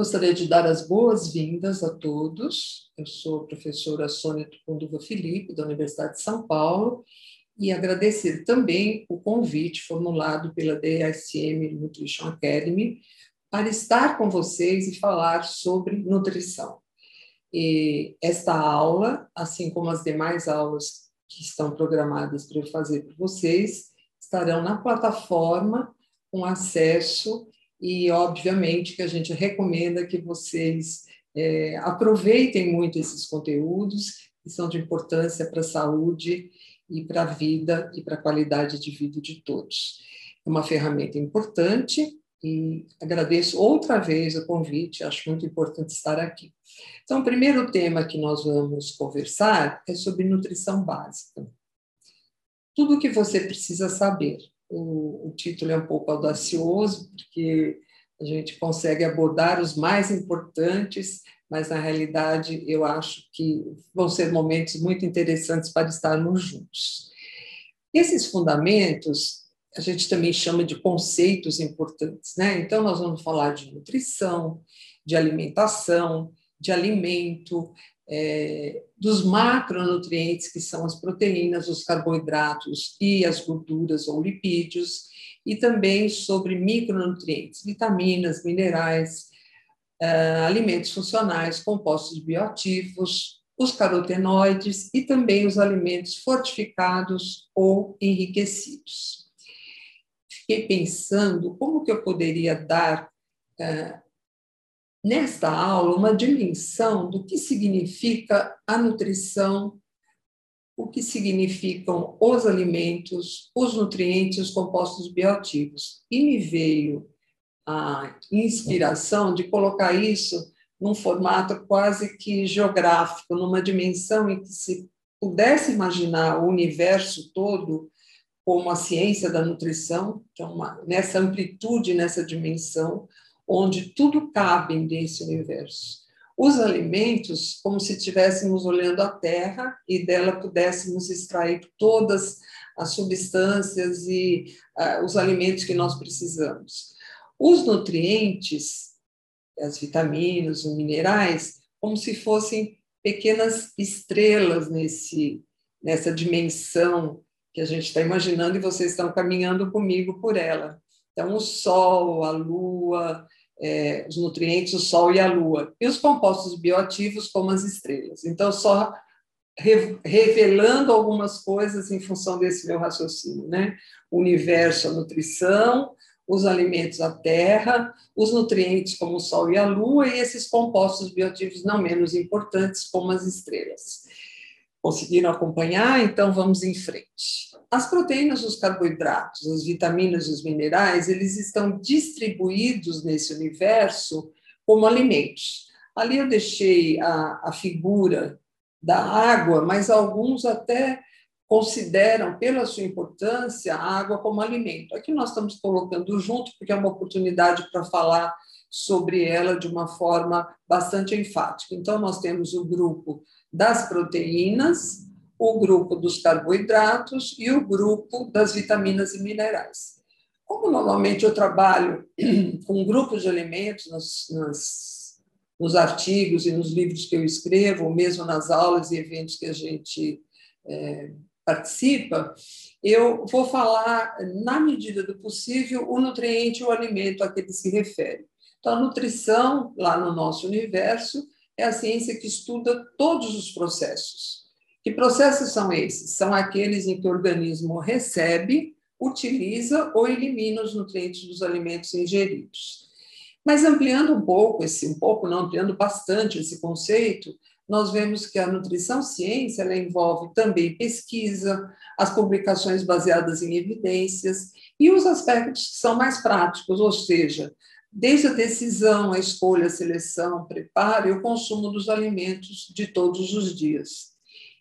Gostaria de dar as boas-vindas a todos. Eu sou a professora Sônia Tucunduva Felipe, da Universidade de São Paulo, e agradecer também o convite formulado pela DSM Nutrition Academy para estar com vocês e falar sobre nutrição. E esta aula, assim como as demais aulas que estão programadas para eu fazer para vocês, estarão na plataforma com acesso e, obviamente, que a gente recomenda que vocês é, aproveitem muito esses conteúdos, que são de importância para a saúde e para a vida e para a qualidade de vida de todos. É uma ferramenta importante e agradeço outra vez o convite, acho muito importante estar aqui. Então, o primeiro tema que nós vamos conversar é sobre nutrição básica. Tudo o que você precisa saber o, o título é um pouco audacioso, porque a gente consegue abordar os mais importantes, mas na realidade eu acho que vão ser momentos muito interessantes para estarmos juntos. Esses fundamentos a gente também chama de conceitos importantes, né? Então nós vamos falar de nutrição, de alimentação, de alimento, é, dos macronutrientes, que são as proteínas, os carboidratos e as gorduras ou lipídios, e também sobre micronutrientes, vitaminas, minerais, uh, alimentos funcionais, compostos bioativos, os carotenoides e também os alimentos fortificados ou enriquecidos. Fiquei pensando como que eu poderia dar uh, nesta aula uma dimensão do que significa a nutrição, o que significam os alimentos, os nutrientes, os compostos bioativos. E me veio a inspiração de colocar isso num formato quase que geográfico, numa dimensão em que se pudesse imaginar o universo todo como a ciência da nutrição, então uma, nessa amplitude, nessa dimensão, onde tudo cabe nesse universo. Os alimentos, como se estivéssemos olhando a Terra e dela pudéssemos extrair todas as substâncias e uh, os alimentos que nós precisamos. Os nutrientes, as vitaminas, os minerais, como se fossem pequenas estrelas nesse, nessa dimensão que a gente está imaginando e vocês estão caminhando comigo por ela. Então, o Sol, a Lua, é, os nutrientes, o Sol e a Lua, e os compostos bioativos, como as estrelas. Então, só re, revelando algumas coisas em função desse meu raciocínio, né? O universo, a nutrição, os alimentos, a terra, os nutrientes, como o Sol e a Lua, e esses compostos bioativos não menos importantes, como as estrelas. Conseguiram acompanhar? Então, vamos em frente. As proteínas, os carboidratos, as vitaminas e os minerais, eles estão distribuídos nesse universo como alimentos. Ali eu deixei a, a figura da água, mas alguns até consideram, pela sua importância, a água como alimento. Aqui nós estamos colocando junto, porque é uma oportunidade para falar sobre ela de uma forma bastante enfática. Então, nós temos o grupo das proteínas, o grupo dos carboidratos e o grupo das vitaminas e minerais. Como normalmente eu trabalho com grupos de alimentos nos artigos e nos livros que eu escrevo, ou mesmo nas aulas e eventos que a gente é, participa, eu vou falar, na medida do possível, o nutriente e o alimento a que ele se refere. Então, a nutrição, lá no nosso universo, é a ciência que estuda todos os processos que processos são esses? São aqueles em que o organismo recebe, utiliza ou elimina os nutrientes dos alimentos ingeridos. Mas ampliando um pouco esse, um pouco não, ampliando bastante esse conceito, nós vemos que a nutrição ciência ela envolve também pesquisa, as publicações baseadas em evidências e os aspectos que são mais práticos, ou seja, desde a decisão, a escolha, a seleção, preparo e o consumo dos alimentos de todos os dias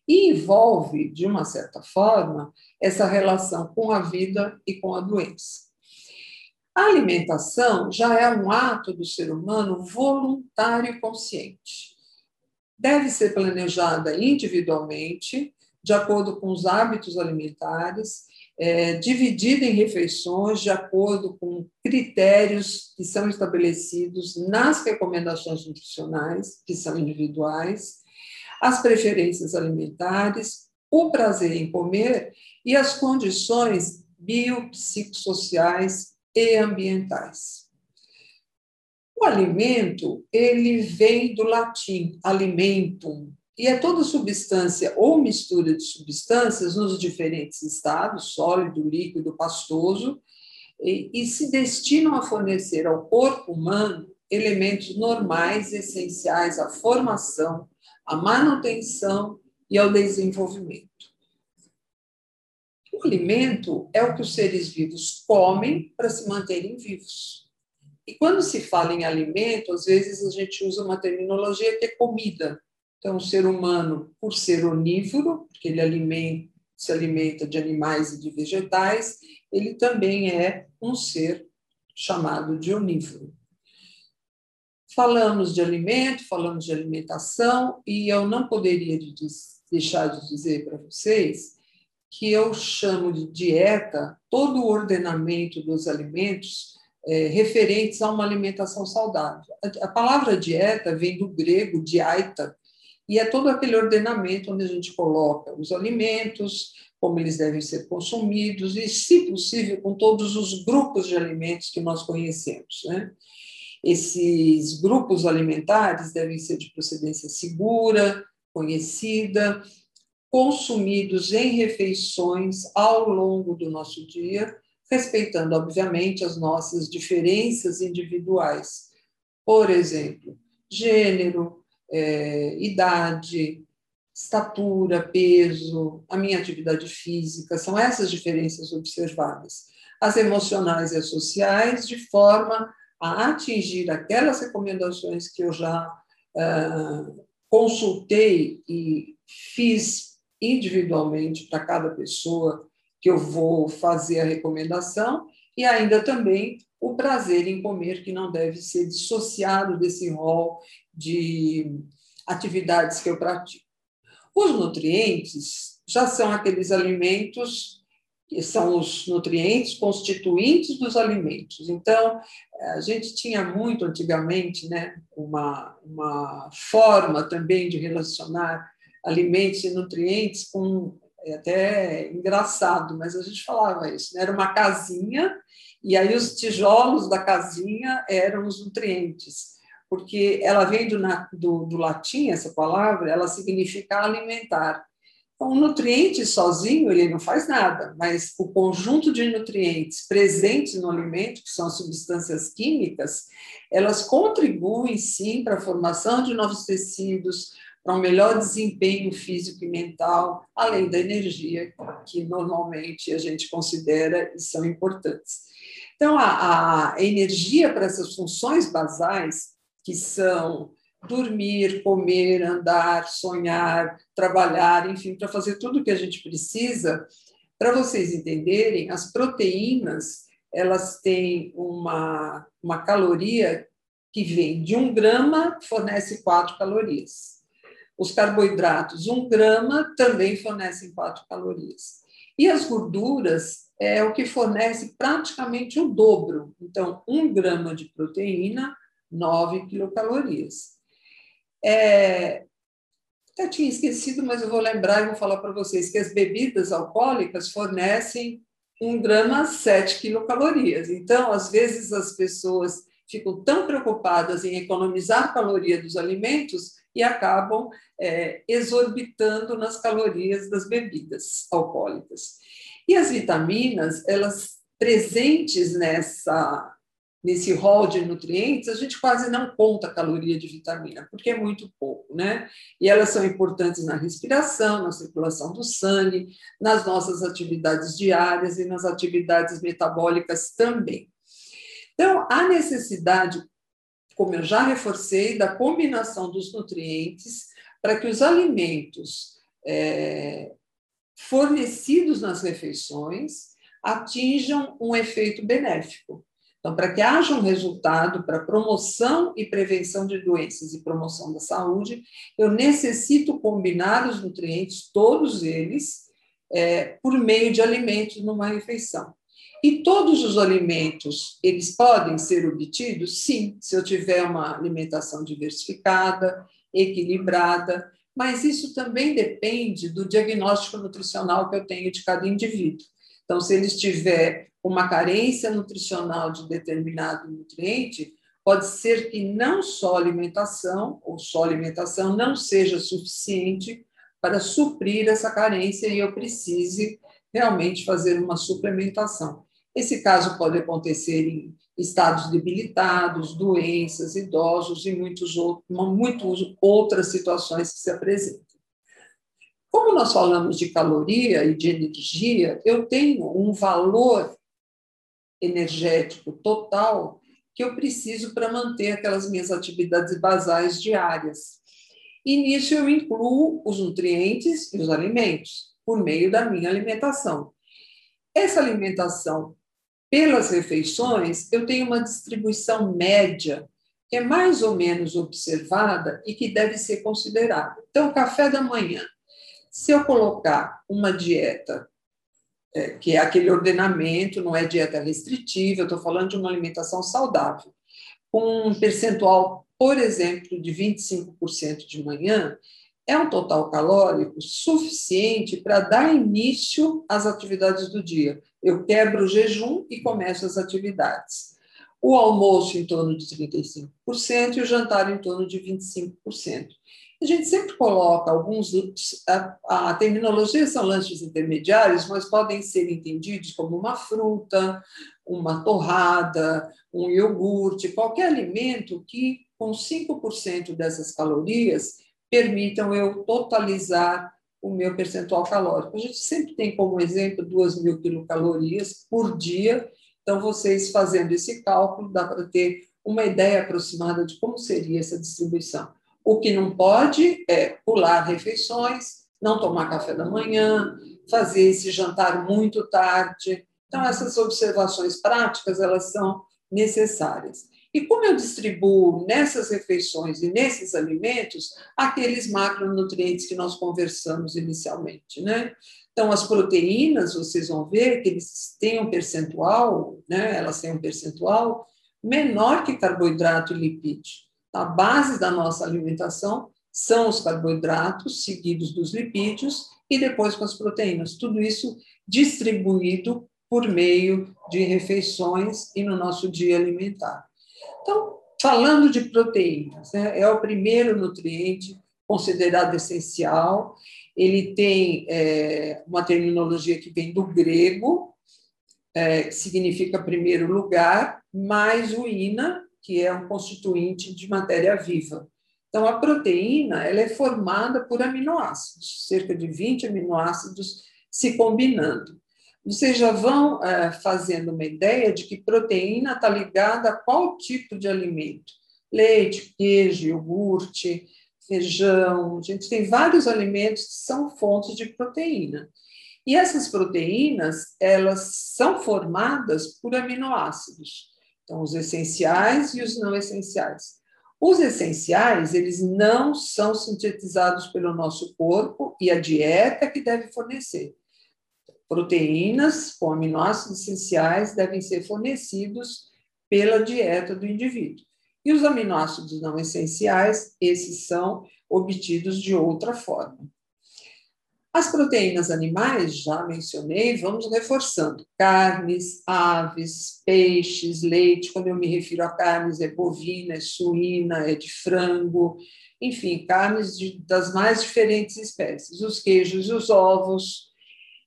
e envolve, de uma certa forma, essa relação com a vida e com a doença. A alimentação já é um ato do ser humano voluntário e consciente. Deve ser planejada individualmente, de acordo com os hábitos alimentares, é, dividida em refeições de acordo com critérios que são estabelecidos nas recomendações nutricionais, que são individuais, as preferências alimentares, o prazer em comer e as condições biopsicossociais e ambientais. O alimento, ele vem do latim alimentum, e é toda substância ou mistura de substâncias nos diferentes estados, sólido, líquido, pastoso, e, e se destinam a fornecer ao corpo humano elementos normais, essenciais à formação, à manutenção e ao desenvolvimento. O alimento é o que os seres vivos comem para se manterem vivos. E quando se fala em alimento, às vezes a gente usa uma terminologia que é comida. Então, o ser humano, por ser onívoro, porque ele alimenta, se alimenta de animais e de vegetais, ele também é um ser chamado de onívoro. Falamos de alimento, falamos de alimentação, e eu não poderia deixar de dizer para vocês que eu chamo de dieta todo o ordenamento dos alimentos é, referentes a uma alimentação saudável. A, a palavra dieta vem do grego dieta, e é todo aquele ordenamento onde a gente coloca os alimentos, como eles devem ser consumidos, e, se possível, com todos os grupos de alimentos que nós conhecemos. Né? Esses grupos alimentares devem ser de procedência segura, conhecida, consumidos em refeições ao longo do nosso dia, respeitando, obviamente, as nossas diferenças individuais. Por exemplo, gênero, é, idade, estatura, peso, a minha atividade física, são essas diferenças observadas. As emocionais e as sociais, de forma a atingir aquelas recomendações que eu já uh, consultei e fiz individualmente para cada pessoa que eu vou fazer a recomendação, e ainda também o prazer em comer, que não deve ser dissociado desse rol de atividades que eu pratico. Os nutrientes já são aqueles alimentos que são os nutrientes constituintes dos alimentos. Então, a gente tinha muito antigamente né, uma, uma forma também de relacionar alimentos e nutrientes com é até engraçado, mas a gente falava isso, né? era uma casinha e aí os tijolos da casinha eram os nutrientes, porque ela vem do, do, do latim, essa palavra, ela significa alimentar. Então, o nutriente sozinho ele não faz nada, mas o conjunto de nutrientes presentes no alimento, que são as substâncias químicas, elas contribuem sim para a formação de novos tecidos, para um melhor desempenho físico e mental, além da energia, que normalmente a gente considera e são importantes. Então, a, a energia para essas funções basais, que são dormir, comer, andar, sonhar, trabalhar, enfim, para fazer tudo o que a gente precisa, para vocês entenderem, as proteínas elas têm uma, uma caloria que vem de um grama, fornece quatro calorias. Os carboidratos, um grama, também fornecem quatro calorias. E as gorduras é o que fornece praticamente o dobro. Então, um grama de proteína, 9 quilocalorias. É, até tinha esquecido, mas eu vou lembrar e vou falar para vocês que as bebidas alcoólicas fornecem um grama, 7 quilocalorias. Então, às vezes, as pessoas ficam tão preocupadas em economizar caloria dos alimentos e acabam é, exorbitando nas calorias das bebidas alcoólicas. E as vitaminas, elas presentes nessa nesse rol de nutrientes, a gente quase não conta caloria de vitamina, porque é muito pouco, né? E elas são importantes na respiração, na circulação do sangue, nas nossas atividades diárias e nas atividades metabólicas também. Então, a necessidade como eu já reforcei, da combinação dos nutrientes para que os alimentos é, fornecidos nas refeições atinjam um efeito benéfico. Então, para que haja um resultado para promoção e prevenção de doenças e promoção da saúde, eu necessito combinar os nutrientes, todos eles, é, por meio de alimentos numa refeição. E todos os alimentos, eles podem ser obtidos? Sim, se eu tiver uma alimentação diversificada, equilibrada, mas isso também depende do diagnóstico nutricional que eu tenho de cada indivíduo. Então, se ele tiver uma carência nutricional de determinado nutriente, pode ser que não só alimentação, ou só alimentação, não seja suficiente para suprir essa carência e eu precise realmente fazer uma suplementação. Esse caso pode acontecer em estados debilitados, doenças, idosos e muitos outros, muitas outras situações que se apresentam. Como nós falamos de caloria e de energia, eu tenho um valor energético total que eu preciso para manter aquelas minhas atividades basais diárias. E nisso eu incluo os nutrientes e os alimentos, por meio da minha alimentação. Essa alimentação pelas refeições, eu tenho uma distribuição média que é mais ou menos observada e que deve ser considerada. Então, café da manhã. Se eu colocar uma dieta, é, que é aquele ordenamento, não é dieta restritiva, eu estou falando de uma alimentação saudável, com um percentual, por exemplo, de 25% de manhã, é um total calórico suficiente para dar início às atividades do dia. Eu quebro o jejum e começo as atividades. O almoço em torno de 35% e o jantar em torno de 25%. A gente sempre coloca alguns. A, a terminologia são lanches intermediários, mas podem ser entendidos como uma fruta, uma torrada, um iogurte, qualquer alimento que, com 5% dessas calorias, permitam eu totalizar o meu percentual calórico. A gente sempre tem como exemplo 2 mil quilocalorias por dia, então vocês fazendo esse cálculo dá para ter uma ideia aproximada de como seria essa distribuição. O que não pode é pular refeições, não tomar café da manhã, fazer esse jantar muito tarde. Então essas observações práticas elas são necessárias. E como eu distribuo nessas refeições e nesses alimentos aqueles macronutrientes que nós conversamos inicialmente, né? Então, as proteínas, vocês vão ver que eles têm um percentual, né? Elas têm um percentual menor que carboidrato e lipídio. A base da nossa alimentação são os carboidratos, seguidos dos lipídios, e depois com as proteínas. Tudo isso distribuído por meio de refeições e no nosso dia alimentar. Então, falando de proteínas, né, é o primeiro nutriente considerado essencial. Ele tem é, uma terminologia que vem do grego, é, que significa primeiro lugar, mais o ina, que é um constituinte de matéria viva. Então, a proteína ela é formada por aminoácidos, cerca de 20 aminoácidos se combinando vocês já vão é, fazendo uma ideia de que proteína está ligada a qual tipo de alimento? Leite, queijo, iogurte, feijão. A gente tem vários alimentos que são fontes de proteína. E essas proteínas, elas são formadas por aminoácidos. Então, os essenciais e os não essenciais. Os essenciais, eles não são sintetizados pelo nosso corpo e a dieta que deve fornecer. Proteínas com aminoácidos essenciais devem ser fornecidos pela dieta do indivíduo. E os aminoácidos não essenciais, esses são obtidos de outra forma. As proteínas animais, já mencionei, vamos reforçando: carnes, aves, peixes, leite. Quando eu me refiro a carnes, é bovina, é suína, é de frango, enfim, carnes de, das mais diferentes espécies. Os queijos e os ovos,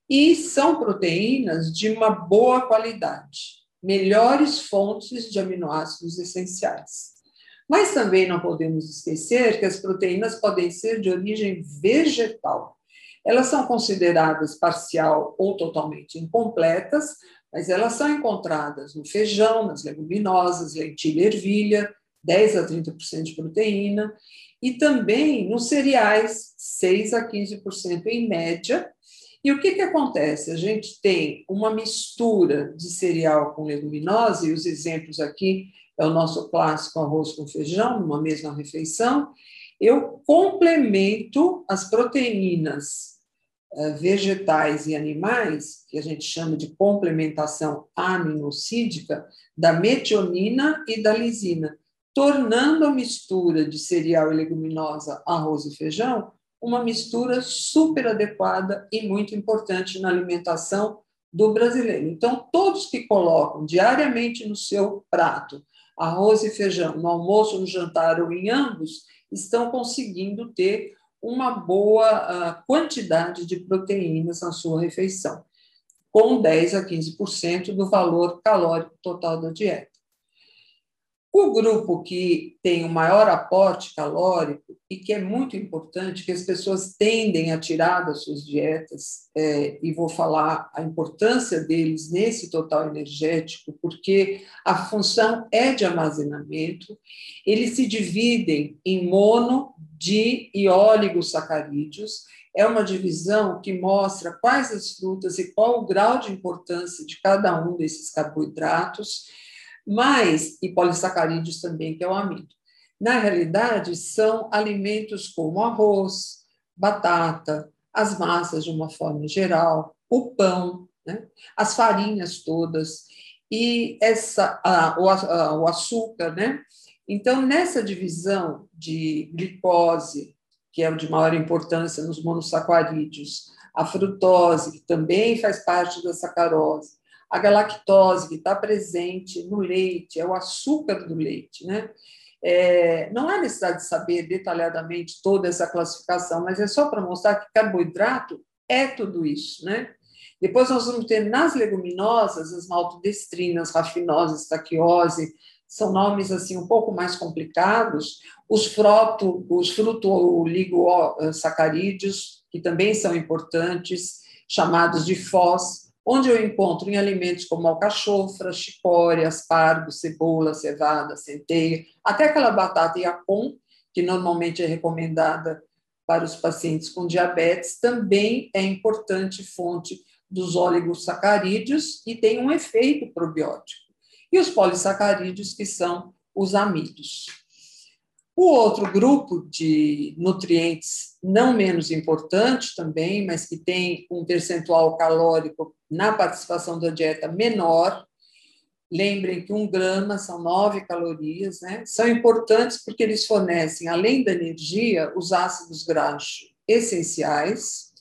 e são proteínas de uma boa qualidade, melhores fontes de aminoácidos essenciais. Mas também não podemos esquecer que as proteínas podem ser de origem vegetal. Elas são consideradas parcial ou totalmente incompletas, mas elas são encontradas no feijão, nas leguminosas, lentilha ervilha, 10 a 30% de proteína, e também nos cereais, 6 a 15% em média, e o que, que acontece? A gente tem uma mistura de cereal com leguminosa, e os exemplos aqui é o nosso clássico arroz com feijão, numa mesma refeição. Eu complemento as proteínas eh, vegetais e animais, que a gente chama de complementação aminocídica, da metionina e da lisina, tornando a mistura de cereal e leguminosa, arroz e feijão, uma mistura super adequada e muito importante na alimentação do brasileiro. Então, todos que colocam diariamente no seu prato arroz e feijão, no almoço, no jantar ou em ambos, estão conseguindo ter uma boa uh, quantidade de proteínas na sua refeição, com 10 a 15% do valor calórico total da dieta. O grupo que tem o maior aporte calórico e que é muito importante, que as pessoas tendem a tirar das suas dietas, é, e vou falar a importância deles nesse total energético, porque a função é de armazenamento, eles se dividem em mono, di e oligosacarídeos, é uma divisão que mostra quais as frutas e qual o grau de importância de cada um desses carboidratos mas, e polissacarídeos também, que é o amido. Na realidade, são alimentos como arroz, batata, as massas de uma forma geral, o pão, né? as farinhas todas, e essa, a, o, a, o açúcar, né? Então, nessa divisão de glicose, que é o de maior importância nos monossacarídeos, a frutose, que também faz parte da sacarose, a galactose que está presente no leite, é o açúcar do leite, né? É, não há necessidade de saber detalhadamente toda essa classificação, mas é só para mostrar que carboidrato é tudo isso, né? Depois nós vamos ter nas leguminosas as maltodestrinas, rafinose, taquiose, são nomes assim um pouco mais complicados. Os froto, os fruto-oligosacarídeos, que também são importantes, chamados de FOS, onde eu encontro em alimentos como alcachofra, chicória, aspargo, cebola, cevada, centeia, até aquela batata iacon, que normalmente é recomendada para os pacientes com diabetes, também é importante fonte dos oligosacarídeos e tem um efeito probiótico. E os polissacarídeos, que são os amidos. O outro grupo de nutrientes, não menos importante também, mas que tem um percentual calórico na participação da dieta menor, lembrem que um grama são nove calorias, né? São importantes porque eles fornecem, além da energia, os ácidos graxos essenciais,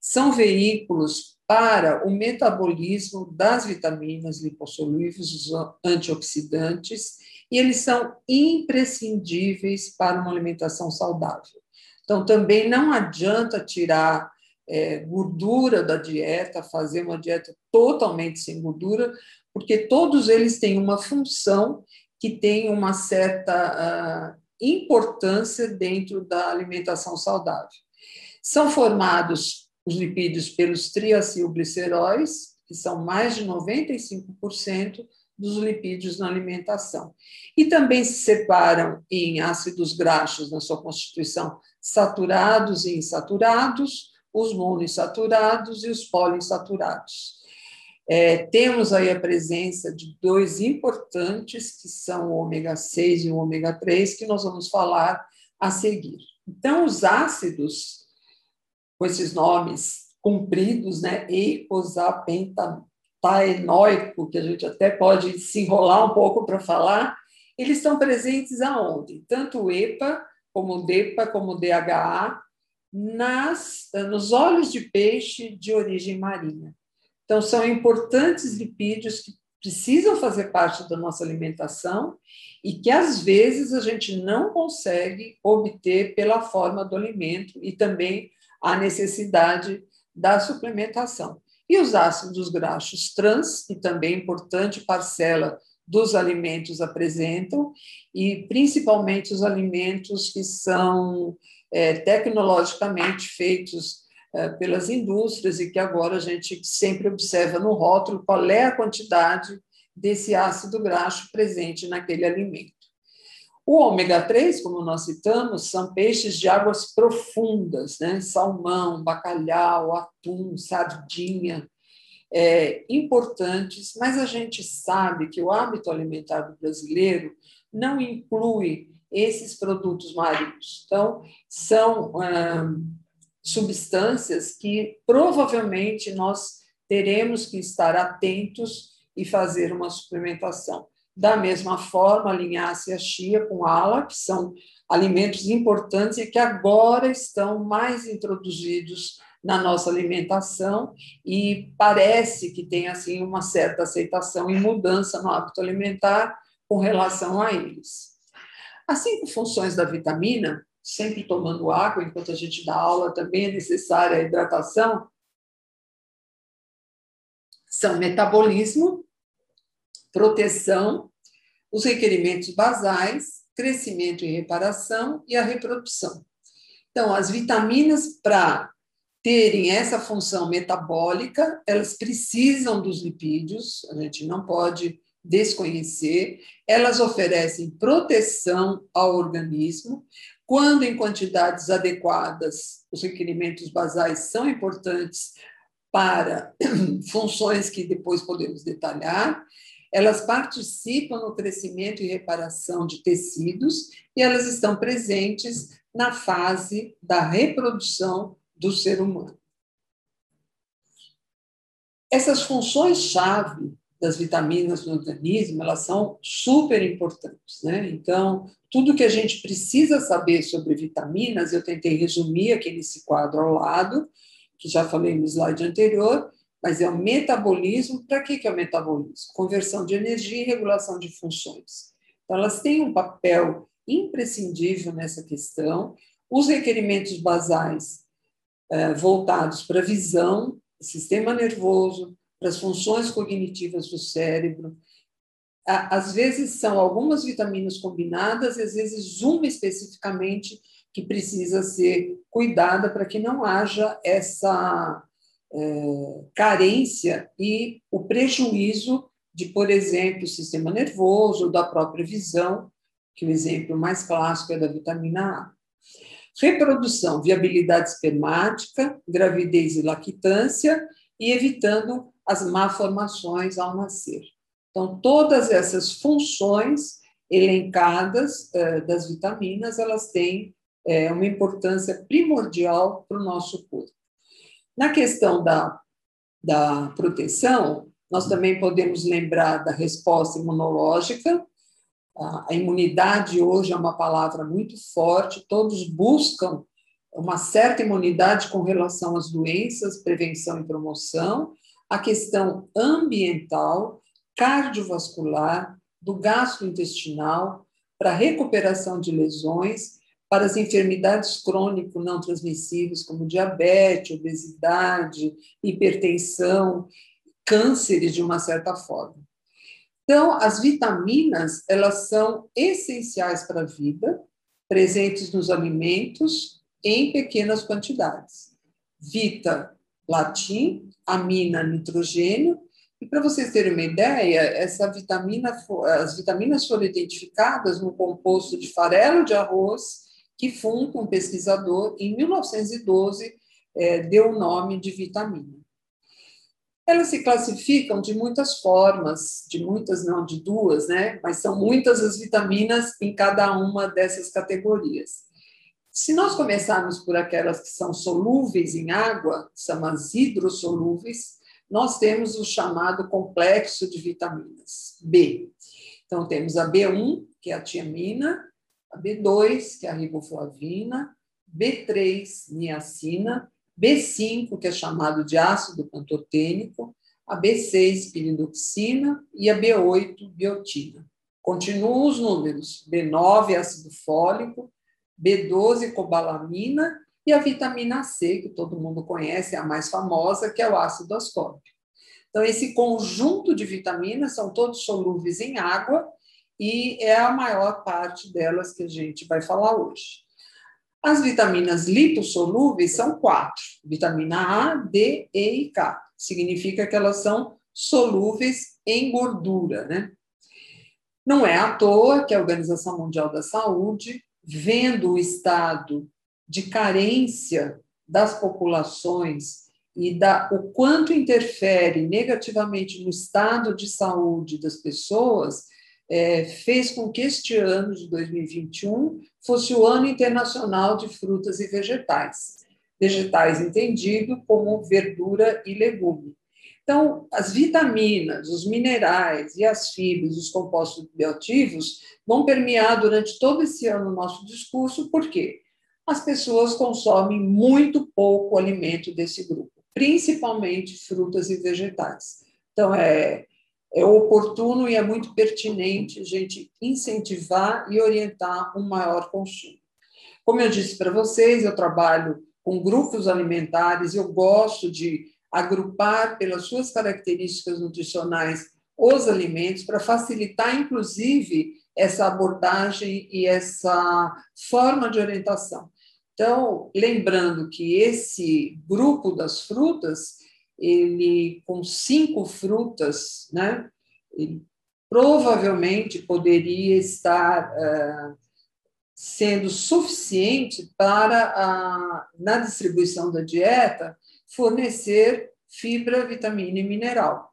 são veículos para o metabolismo das vitaminas lipossolúveis, os antioxidantes, e eles são imprescindíveis para uma alimentação saudável. Então, também não adianta tirar é, gordura da dieta, fazer uma dieta totalmente sem gordura, porque todos eles têm uma função que tem uma certa uh, importância dentro da alimentação saudável. São formados os lipídios pelos triacilgliceróis, que são mais de 95%, dos lipídios na alimentação. E também se separam em ácidos graxos na sua constituição saturados e insaturados, os monoinsaturados e os poliinsaturados. É, temos aí a presença de dois importantes, que são o ômega 6 e o ômega 3, que nós vamos falar a seguir. Então, os ácidos, com esses nomes compridos, né, eicosapentaenoico, taenóico, que a gente até pode se enrolar um pouco para falar, eles estão presentes aonde? Tanto o EPA, como o DEPA, como o DHA, nas, nos olhos de peixe de origem marinha. Então, são importantes lipídios que precisam fazer parte da nossa alimentação e que, às vezes, a gente não consegue obter pela forma do alimento e também a necessidade da suplementação. E os ácidos graxos trans, que também importante parcela dos alimentos apresentam, e principalmente os alimentos que são é, tecnologicamente feitos é, pelas indústrias e que agora a gente sempre observa no rótulo qual é a quantidade desse ácido graxo presente naquele alimento. O ômega 3, como nós citamos, são peixes de águas profundas, né? salmão, bacalhau, atum, sardinha, é, importantes, mas a gente sabe que o hábito alimentar do brasileiro não inclui esses produtos marinhos. Então, são substâncias que provavelmente nós teremos que estar atentos e fazer uma suplementação. Da mesma forma, a linhaça e a chia com ala, que são alimentos importantes e que agora estão mais introduzidos na nossa alimentação e parece que tem assim uma certa aceitação e mudança no hábito alimentar com relação a eles. As cinco funções da vitamina, sempre tomando água enquanto a gente dá aula, também é necessária a hidratação, são metabolismo, proteção, os requerimentos basais, crescimento e reparação e a reprodução. Então, as vitaminas, para terem essa função metabólica, elas precisam dos lipídios, a gente não pode desconhecer, elas oferecem proteção ao organismo, quando em quantidades adequadas, os requerimentos basais são importantes para funções que depois podemos detalhar, elas participam no crescimento e reparação de tecidos e elas estão presentes na fase da reprodução do ser humano. Essas funções-chave das vitaminas no organismo, elas são super importantes, né? Então, tudo que a gente precisa saber sobre vitaminas, eu tentei resumir aqui nesse quadro ao lado, que já falei no slide anterior, mas é o metabolismo. Para que, que é o metabolismo? Conversão de energia e regulação de funções. Então, elas têm um papel imprescindível nessa questão. Os requerimentos basais eh, voltados para a visão, sistema nervoso, para as funções cognitivas do cérebro. Às vezes são algumas vitaminas combinadas, e às vezes uma especificamente que precisa ser cuidada para que não haja essa é, carência e o prejuízo de, por exemplo, o sistema nervoso, da própria visão, que o exemplo mais clássico é da vitamina A. Reprodução, viabilidade espermática, gravidez e lactância, e evitando as malformações ao nascer. Então, todas essas funções elencadas eh, das vitaminas, elas têm eh, uma importância primordial para o nosso corpo. Na questão da, da proteção, nós também podemos lembrar da resposta imunológica. A imunidade hoje é uma palavra muito forte, todos buscam uma certa imunidade com relação às doenças, prevenção e promoção, a questão ambiental, cardiovascular, do gastrointestinal, para recuperação de lesões para as enfermidades crônico não transmissíveis, como diabetes, obesidade, hipertensão, cânceres, de uma certa forma. Então, as vitaminas, elas são essenciais para a vida, presentes nos alimentos em pequenas quantidades. Vita, latim, amina, nitrogênio, e para vocês terem uma ideia, essa vitamina, as vitaminas foram identificadas no composto de farelo de arroz que Funk, um pesquisador, em 1912, é, deu o nome de vitamina. Elas se classificam de muitas formas, de muitas, não de duas, né? mas são muitas as vitaminas em cada uma dessas categorias. Se nós começarmos por aquelas que são solúveis em água, são as hidrossolúveis, nós temos o chamado complexo de vitaminas, B. Então, temos a B1, que é a tiamina, a B2, que é a riboflavina, B3, niacina, B5, que é chamado de ácido pantotênico, a B6, piridoxina e a B8, biotina. Continuam os números: B9, ácido fólico, B12, cobalamina e a vitamina C, que todo mundo conhece, é a mais famosa, que é o ácido ascórbico. Então, esse conjunto de vitaminas são todos solúveis em água e é a maior parte delas que a gente vai falar hoje. As vitaminas lipossolúveis são quatro: vitamina A, D, E e K. Significa que elas são solúveis em gordura, né? Não é à toa que a Organização Mundial da Saúde, vendo o estado de carência das populações e da, o quanto interfere negativamente no estado de saúde das pessoas, é, fez com que este ano de 2021 fosse o Ano Internacional de Frutas e Vegetais. vegetais entendido como verdura e legume. Então, as vitaminas, os minerais e as fibras, os compostos bioativos, vão permear durante todo esse ano o nosso discurso, por quê? As pessoas consomem muito pouco alimento desse grupo, principalmente frutas e vegetais. Então, é, é oportuno e é muito pertinente a gente incentivar e orientar um maior consumo. Como eu disse para vocês, eu trabalho com grupos alimentares, eu gosto de agrupar pelas suas características nutricionais os alimentos para facilitar, inclusive, essa abordagem e essa forma de orientação. Então, lembrando que esse grupo das frutas, ele com cinco frutas, né, provavelmente poderia estar uh, sendo suficiente para, a, na distribuição da dieta, fornecer fibra, vitamina e mineral.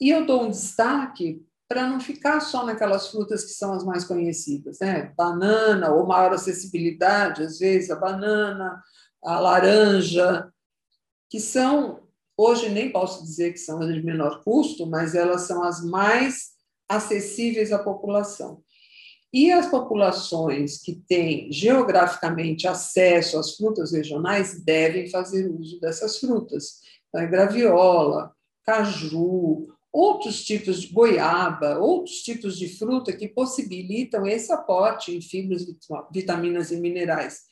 E eu dou um destaque para não ficar só naquelas frutas que são as mais conhecidas, né? Banana, ou maior acessibilidade, às vezes a banana, a laranja, que são, hoje nem posso dizer que são as de menor custo, mas elas são as mais acessíveis à população. E as populações que têm geograficamente acesso às frutas regionais devem fazer uso dessas frutas. Então, é graviola, caju, outros tipos de goiaba, outros tipos de fruta que possibilitam esse aporte em fibras, vitaminas e minerais.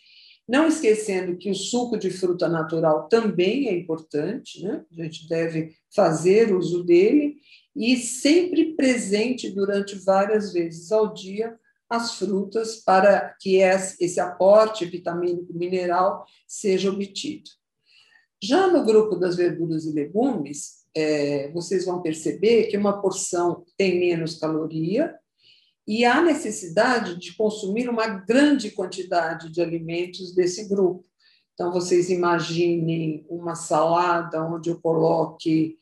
Não esquecendo que o suco de fruta natural também é importante, né? a gente deve fazer uso dele e sempre presente durante várias vezes ao dia as frutas para que esse aporte vitamínico mineral seja obtido. Já no grupo das verduras e legumes, é, vocês vão perceber que uma porção tem menos caloria e há necessidade de consumir uma grande quantidade de alimentos desse grupo. Então, vocês imaginem uma salada onde eu coloque,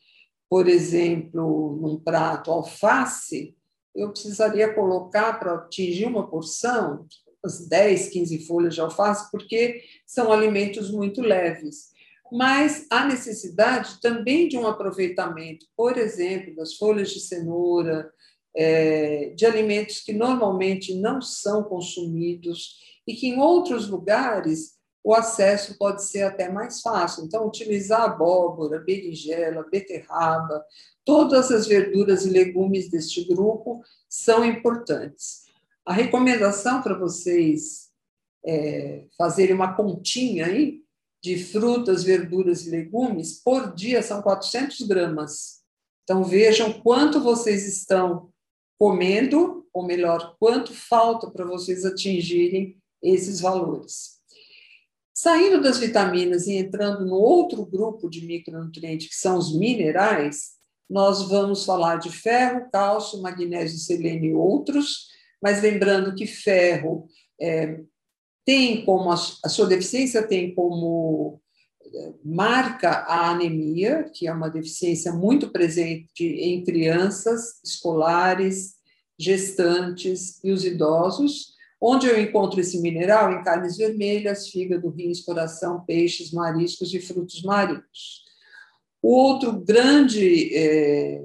por exemplo, num prato alface, eu precisaria colocar para atingir uma porção, as 10, 15 folhas de alface, porque são alimentos muito leves. Mas há necessidade também de um aproveitamento, por exemplo, das folhas de cenoura, é, de alimentos que normalmente não são consumidos e que em outros lugares o acesso pode ser até mais fácil. Então, utilizar abóbora, berinjela, beterraba, todas as verduras e legumes deste grupo são importantes. A recomendação para vocês é, fazerem uma continha aí de frutas, verduras e legumes por dia são 400 gramas. Então vejam quanto vocês estão comendo, ou melhor, quanto falta para vocês atingirem esses valores. Saindo das vitaminas e entrando no outro grupo de micronutrientes, que são os minerais, nós vamos falar de ferro, cálcio, magnésio, selênio e outros, mas lembrando que ferro é, tem como, a, sua deficiência tem como marca a anemia, que é uma deficiência muito presente em crianças, escolares, gestantes e os idosos, Onde eu encontro esse mineral? Em carnes vermelhas, fígado, rins, coração, peixes, mariscos e frutos marinhos. O outro grande é,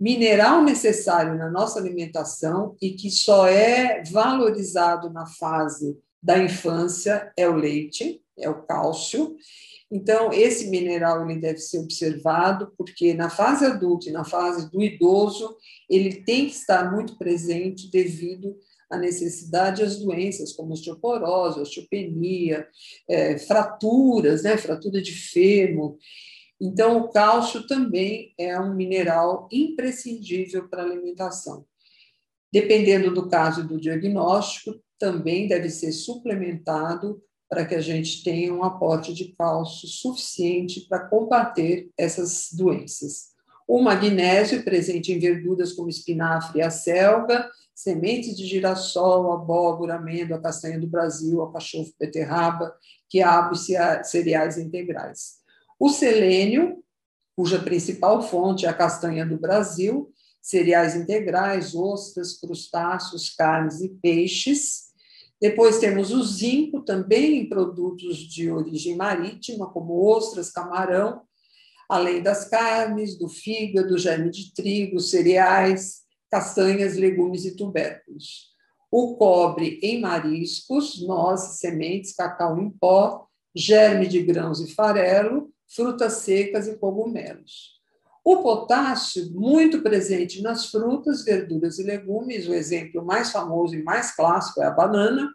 mineral necessário na nossa alimentação e que só é valorizado na fase da infância é o leite, é o cálcio. Então, esse mineral ele deve ser observado, porque na fase adulta e na fase do idoso, ele tem que estar muito presente devido a necessidade as doenças como osteoporose, osteopenia, é, fraturas, né, fratura de fêmur. Então, o cálcio também é um mineral imprescindível para a alimentação. Dependendo do caso do diagnóstico, também deve ser suplementado para que a gente tenha um aporte de cálcio suficiente para combater essas doenças. O magnésio, presente em verduras como espinafre e acelga, sementes de girassol, abóbora, amêndoa, castanha do Brasil, alcachofo, beterraba, quiabo e cereais integrais. O selênio, cuja principal fonte é a castanha do Brasil, cereais integrais, ostras, crustáceos, carnes e peixes. Depois temos o zinco, também em produtos de origem marítima, como ostras, camarão, além das carnes, do fígado, germe de trigo, cereais, castanhas, legumes e tubérculos. O cobre em mariscos, nozes, sementes, cacau em pó, germe de grãos e farelo, frutas secas e cogumelos. O potássio, muito presente nas frutas, verduras e legumes, o exemplo mais famoso e mais clássico é a banana.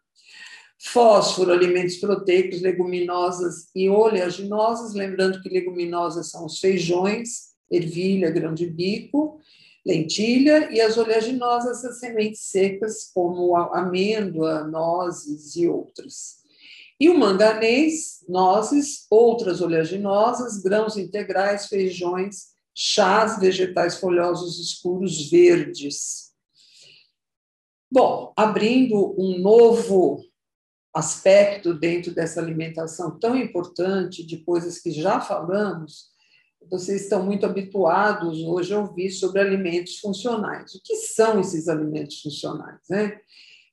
Fósforo, alimentos proteicos, leguminosas e oleaginosas, lembrando que leguminosas são os feijões, ervilha, grão de bico, lentilha, e as oleaginosas, as sementes secas, como amêndoa, nozes e outras. E o manganês, nozes, outras oleaginosas, grãos integrais, feijões, chás vegetais folhosos escuros verdes. Bom, abrindo um novo aspecto dentro dessa alimentação tão importante, de coisas que já falamos, vocês estão muito habituados hoje a ouvir sobre alimentos funcionais. O que são esses alimentos funcionais? Né?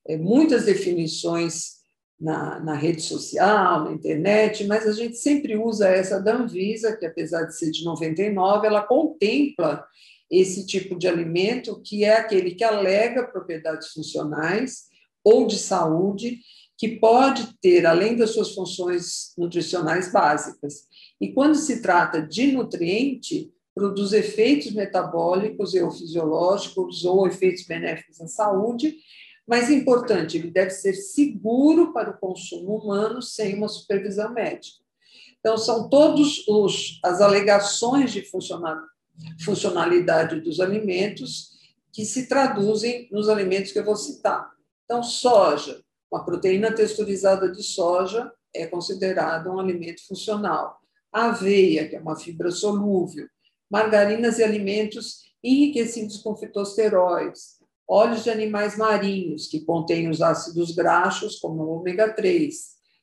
É, muitas definições na, na, rede social, na internet, mas a gente sempre usa essa da Anvisa, que apesar de ser de 99, ela contempla esse tipo de alimento, que é aquele que alega propriedades funcionais ou de saúde, que pode ter, além das suas funções nutricionais básicas. E quando se trata de nutriente, produz efeitos metabólicos ou fisiológicos ou efeitos benéficos à saúde, mas importante, ele deve ser seguro para o consumo humano sem uma supervisão médica. Então, são todas as alegações de funcionalidade dos alimentos que se traduzem nos alimentos que eu vou citar. Então, soja, uma proteína texturizada de soja é considerada um alimento funcional. aveia, que é uma fibra solúvel, margarinas e alimentos enriquecidos com fitosteróides, óleos de animais marinhos, que contêm os ácidos graxos, como o ômega 3,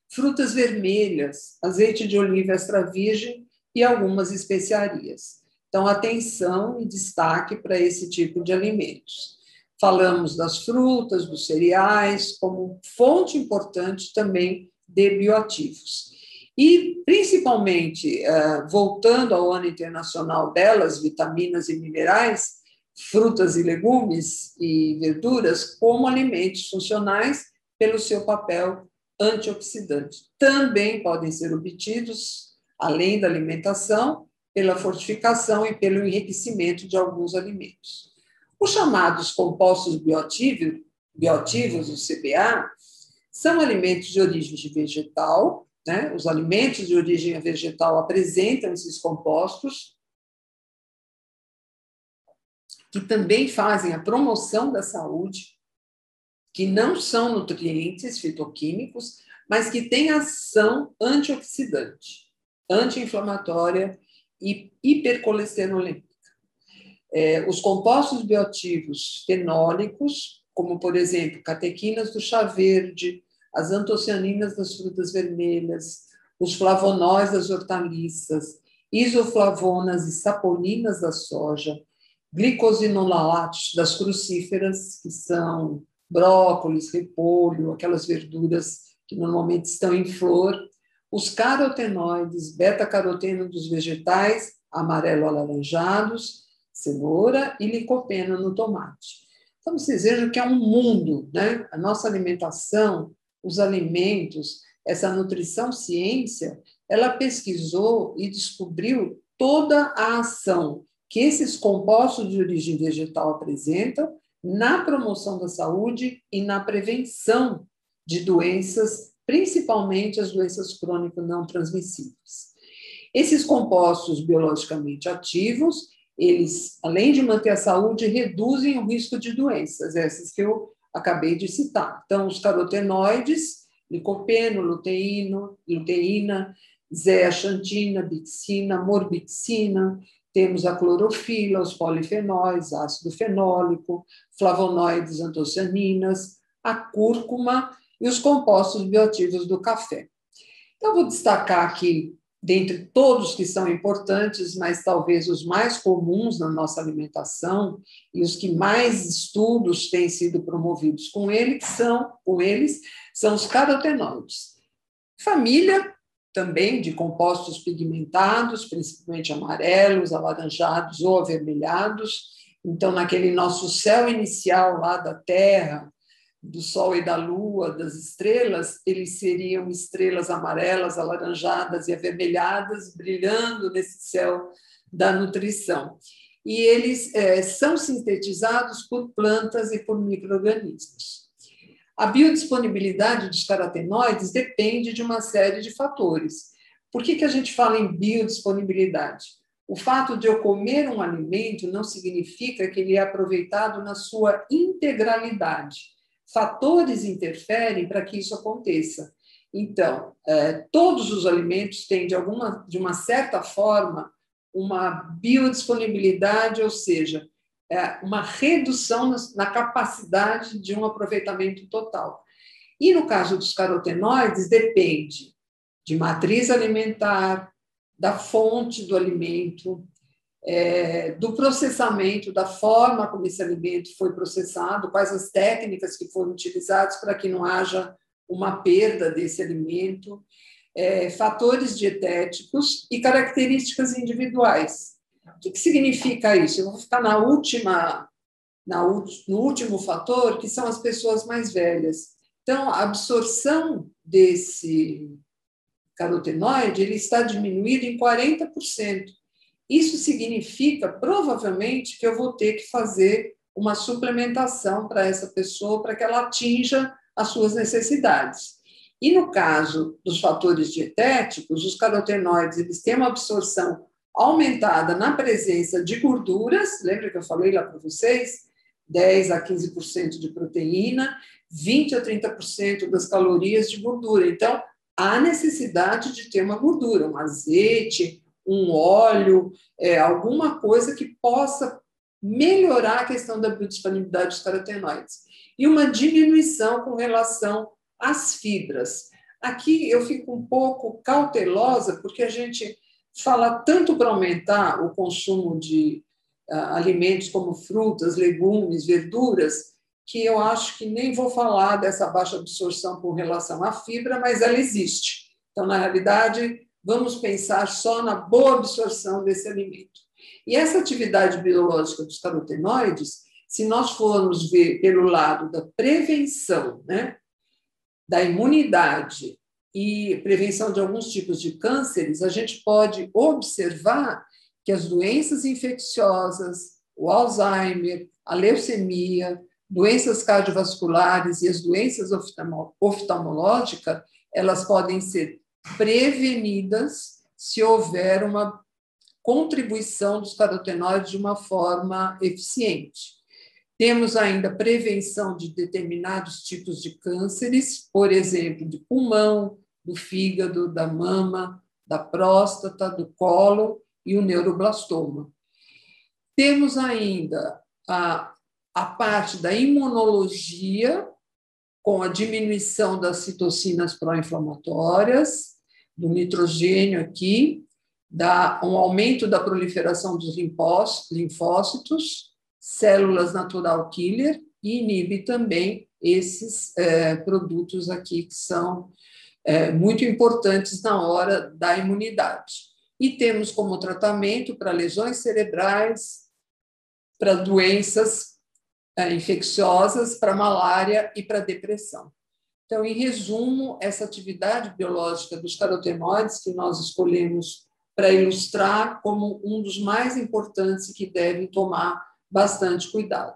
frutas vermelhas, azeite de oliva extra virgem e algumas especiarias. Então, atenção e destaque para esse tipo de alimentos. Falamos das frutas, dos cereais, como fonte importante também de bioativos. E, principalmente, eh, voltando ao ano internacional delas, vitaminas e minerais, frutas e legumes e verduras como alimentos funcionais pelo seu papel antioxidante. Também podem ser obtidos, além da alimentação, pela fortificação e pelo enriquecimento de alguns alimentos. Os chamados compostos bioativos, bioativos, o CBA, são alimentos de origem vegetal, né? os alimentos de origem vegetal apresentam esses compostos, que também fazem a promoção da saúde, que não são nutrientes fitoquímicos, mas que têm ação antioxidante, anti-inflamatória e hipercolesterolêmica. É, os compostos bioativos fenólicos, como, por exemplo, catequinas do chá verde, as antocianinas das frutas vermelhas, os flavonóis das hortaliças, isoflavonas e sapolinas da soja, glicosinolatos das crucíferas, que são brócolis, repolho, aquelas verduras que normalmente estão em flor, os carotenoides, beta-caroteno dos vegetais, amarelo-alaranjados, cenoura e licopeno no tomate. Então, vocês vejam que é um mundo, né? A nossa alimentação, os alimentos, essa nutrição ciência, ela pesquisou e descobriu toda a ação que esses compostos de origem vegetal apresentam na promoção da saúde e na prevenção de doenças, principalmente as doenças crônicas não transmissíveis. Esses compostos biologicamente ativos, eles, além de manter a saúde, reduzem o risco de doenças, essas que eu acabei de citar. Então, os carotenoides, licopeno, luteíno, luteína, zeaxantina, bixina, morbixina, temos a clorofila, os polifenóis, ácido fenólico, flavonoides, antocianinas, a cúrcuma e os compostos bioativos do café. Então, vou destacar aqui dentre todos que são importantes, mas talvez os mais comuns na nossa alimentação e os que mais estudos têm sido promovidos com são com eles, são os carotenoides. Família também de compostos pigmentados, principalmente amarelos, alaranjados ou avermelhados. Então, naquele nosso céu inicial lá da Terra, do Sol e da Lua, das estrelas, eles seriam estrelas amarelas, alaranjadas e avermelhadas, brilhando nesse céu da nutrição. E eles é, são sintetizados por plantas e por micro-organismos. A biodisponibilidade dos carotenoides depende de uma série de fatores. Por que, que a gente fala em biodisponibilidade? O fato de eu comer um alimento não significa que ele é aproveitado na sua integralidade fatores interferem para que isso aconteça. Então, é, todos os alimentos têm, de, alguma, de uma certa forma, uma biodisponibilidade, ou seja, uma redução na, na capacidade de um aproveitamento total. E no caso dos carotenoides, depende de matriz alimentar, da fonte do alimento, é, do processamento, da forma como esse alimento foi processado, quais as técnicas que foram utilizadas para que não haja uma perda desse alimento, é, fatores dietéticos e características individuais. O que, que significa isso? Eu vou ficar na última, na, no último fator, que são as pessoas mais velhas. Então, a absorção desse carotenoide ele está diminuído em 40%. Isso significa, provavelmente, que eu vou ter que fazer uma suplementação para essa pessoa para que ela atinja as suas necessidades. E no caso dos fatores dietéticos, os carotenoides eles têm uma absorção aumentada na presença de gorduras, lembra que eu falei lá para vocês? 10 a 15% de proteína, 20 a 30% das calorias de gordura. Então, há necessidade de ter uma gordura, um azeite, um óleo, é, alguma coisa que possa melhorar a questão da biodisponibilidade dos carotenoides. E uma diminuição com relação às fibras. Aqui eu fico um pouco cautelosa, porque a gente fala tanto para aumentar o consumo de uh, alimentos como frutas, legumes, verduras, que eu acho que nem vou falar dessa baixa absorção com relação à fibra, mas ela existe. Então, na realidade, vamos pensar só na boa absorção desse alimento. E essa atividade biológica dos carotenoides, se nós formos ver pelo lado da prevenção, né, da imunidade e prevenção de alguns tipos de cânceres, a gente pode observar que as doenças infecciosas, o Alzheimer, a leucemia, doenças cardiovasculares e as doenças oftalmológicas, elas podem ser prevenidas se houver uma contribuição dos carotenoides de uma forma eficiente. Temos ainda prevenção de determinados tipos de cânceres, por exemplo, de pulmão, do fígado, da mama, da próstata, do colo e o neuroblastoma. Temos ainda a, a parte da imunologia, com a diminuição das citocinas pró-inflamatórias, do nitrogênio aqui, dá um aumento da proliferação dos linfócitos, células natural killer, e inibe também esses é, produtos aqui que são é, muito importantes na hora da imunidade. E temos como tratamento para lesões cerebrais, para doenças é, infecciosas, para malária e para depressão. Então, em resumo, essa atividade biológica dos carotenoides que nós escolhemos para ilustrar como um dos mais importantes que devem tomar bastante cuidado.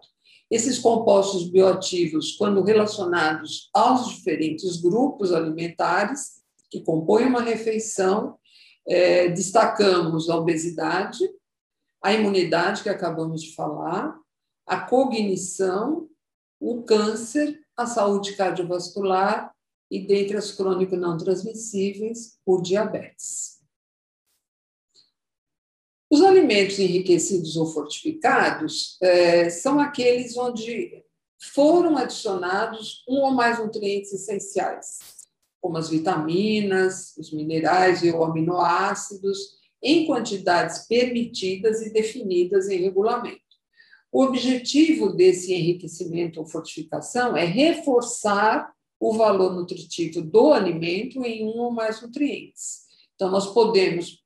Esses compostos bioativos, quando relacionados aos diferentes grupos alimentares que compõem uma refeição, é, destacamos a obesidade, a imunidade, que acabamos de falar, a cognição, o câncer a saúde cardiovascular e, dentre as crônicos não transmissíveis, o diabetes. Os alimentos enriquecidos ou fortificados é, são aqueles onde foram adicionados um ou mais nutrientes essenciais. como as vitaminas, os minerais e os aminoácidos, em quantidades permitidas e definidas em regulamento. O objetivo desse enriquecimento ou fortificação é reforçar o valor nutritivo do alimento em um ou mais nutrientes. Então, nós podemos,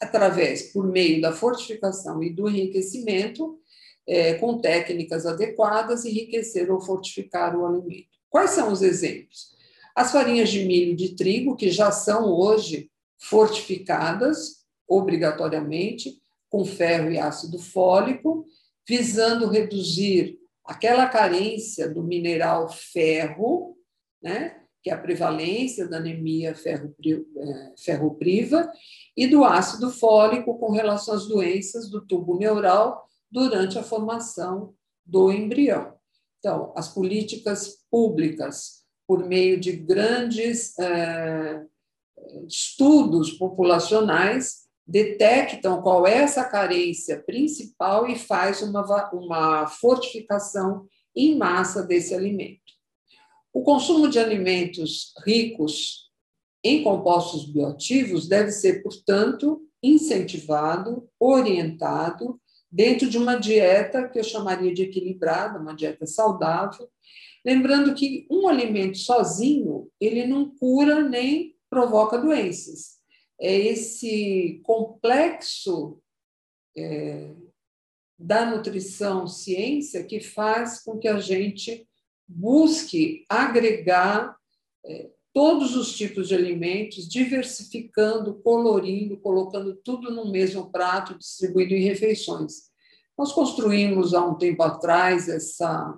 através, por meio da fortificação e do enriquecimento, é, com técnicas adequadas, enriquecer ou fortificar o alimento. Quais são os exemplos? As farinhas de milho e de trigo, que já são hoje fortificadas obrigatoriamente com ferro e ácido fólico, visando reduzir aquela carência do mineral ferro, né, que é a prevalência da anemia é, ferropriva, e do ácido fólico com relação às doenças do tubo neural durante a formação do embrião. Então, as políticas públicas, por meio de grandes é, estudos populacionais, detectam qual é essa carência principal e faz uma, uma fortificação em massa desse alimento. O consumo de alimentos ricos em compostos bioativos deve ser, portanto, incentivado, orientado, dentro de uma dieta que eu chamaria de equilibrada, uma dieta saudável, lembrando que um alimento sozinho, ele não cura nem provoca doenças. É esse complexo é, da nutrição ciência que faz com que a gente busque agregar é, todos os tipos de alimentos, diversificando, colorindo, colocando tudo no mesmo prato, distribuído em refeições. Nós construímos há um tempo atrás essa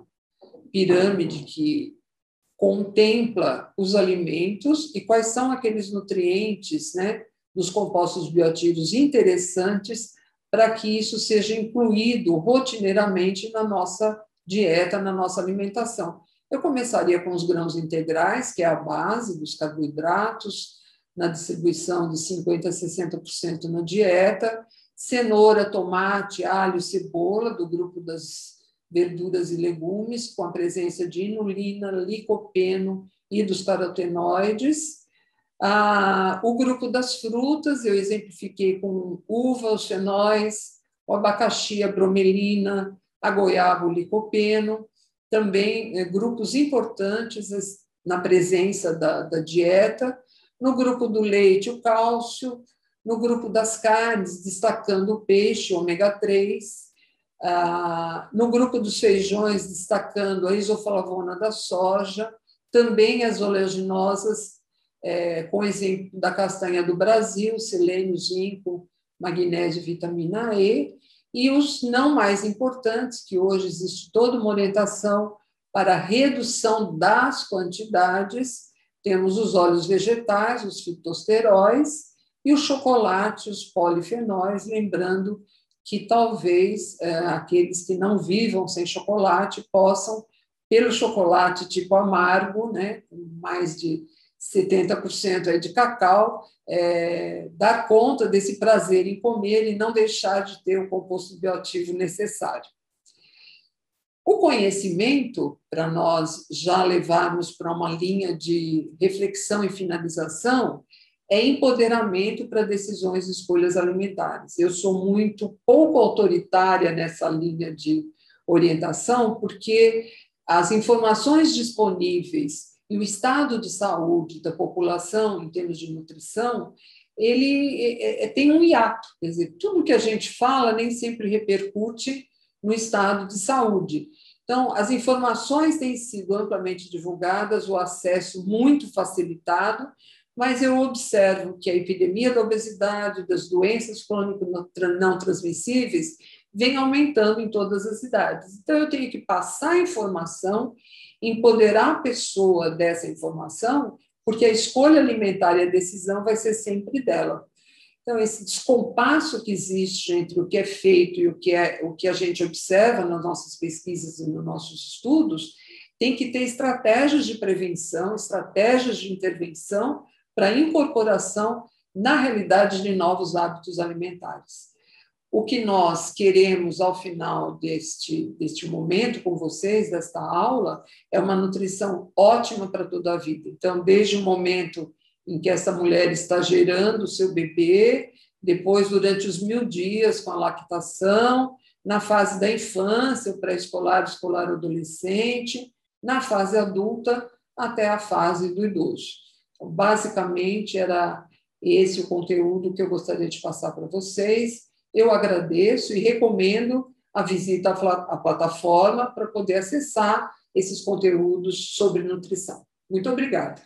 pirâmide que contempla os alimentos e quais são aqueles nutrientes, né, dos compostos bioativos interessantes para que isso seja incluído rotineiramente na nossa dieta, na nossa alimentação. Eu começaria com os grãos integrais, que é a base dos carboidratos, na distribuição de 50% a 60% na dieta, cenoura, tomate, alho, cebola, do grupo das verduras e legumes, com a presença de inulina, licopeno e dos carotenoides, ah, o grupo das frutas, eu exemplifiquei com uva, os fenóis, o abacaxi, a bromelina, a goiaba, o licopeno, também é, grupos importantes na presença da, da dieta. No grupo do leite, o cálcio, no grupo das carnes, destacando o peixe, ômega 3, ah, no grupo dos feijões, destacando a isoflavona da soja, também as oleaginosas, é, com exemplo da castanha do Brasil, selênio, zinco, magnésio, vitamina E, e os não mais importantes, que hoje existe toda uma orientação para a redução das quantidades, temos os óleos vegetais, os fitosteróis, e o chocolate, os polifenóis, lembrando que talvez é, aqueles que não vivam sem chocolate possam, pelo chocolate tipo amargo, né, mais de 70% é de cacau, é, dar conta desse prazer em comer e não deixar de ter o composto bioativo necessário. O conhecimento, para nós já levarmos para uma linha de reflexão e finalização, é empoderamento para decisões e escolhas alimentares. Eu sou muito pouco autoritária nessa linha de orientação, porque as informações disponíveis e o estado de saúde da população, em termos de nutrição, ele é, é, tem um hiato. Quer dizer, tudo que a gente fala nem sempre repercute no estado de saúde. Então, as informações têm sido amplamente divulgadas, o acesso muito facilitado, mas eu observo que a epidemia da obesidade, das doenças crônicas não transmissíveis, vem aumentando em todas as idades. Então, eu tenho que passar informação empoderar a pessoa dessa informação, porque a escolha alimentar e a decisão vai ser sempre dela. Então, esse descompasso que existe entre o que é feito e o que, é, o que a gente observa nas nossas pesquisas e nos nossos estudos, tem que ter estratégias de prevenção, estratégias de intervenção para incorporação na realidade de novos hábitos alimentares. O que nós queremos ao final deste, deste momento com vocês, desta aula, é uma nutrição ótima para toda a vida. Então, desde o momento em que essa mulher está gerando o seu bebê, depois, durante os mil dias com a lactação, na fase da infância, o pré-escolar, escolar, adolescente, na fase adulta, até a fase do idoso. Então, basicamente, era esse o conteúdo que eu gostaria de passar para vocês. Eu agradeço e recomendo a visita à plataforma para poder acessar esses conteúdos sobre nutrição. Muito obrigada.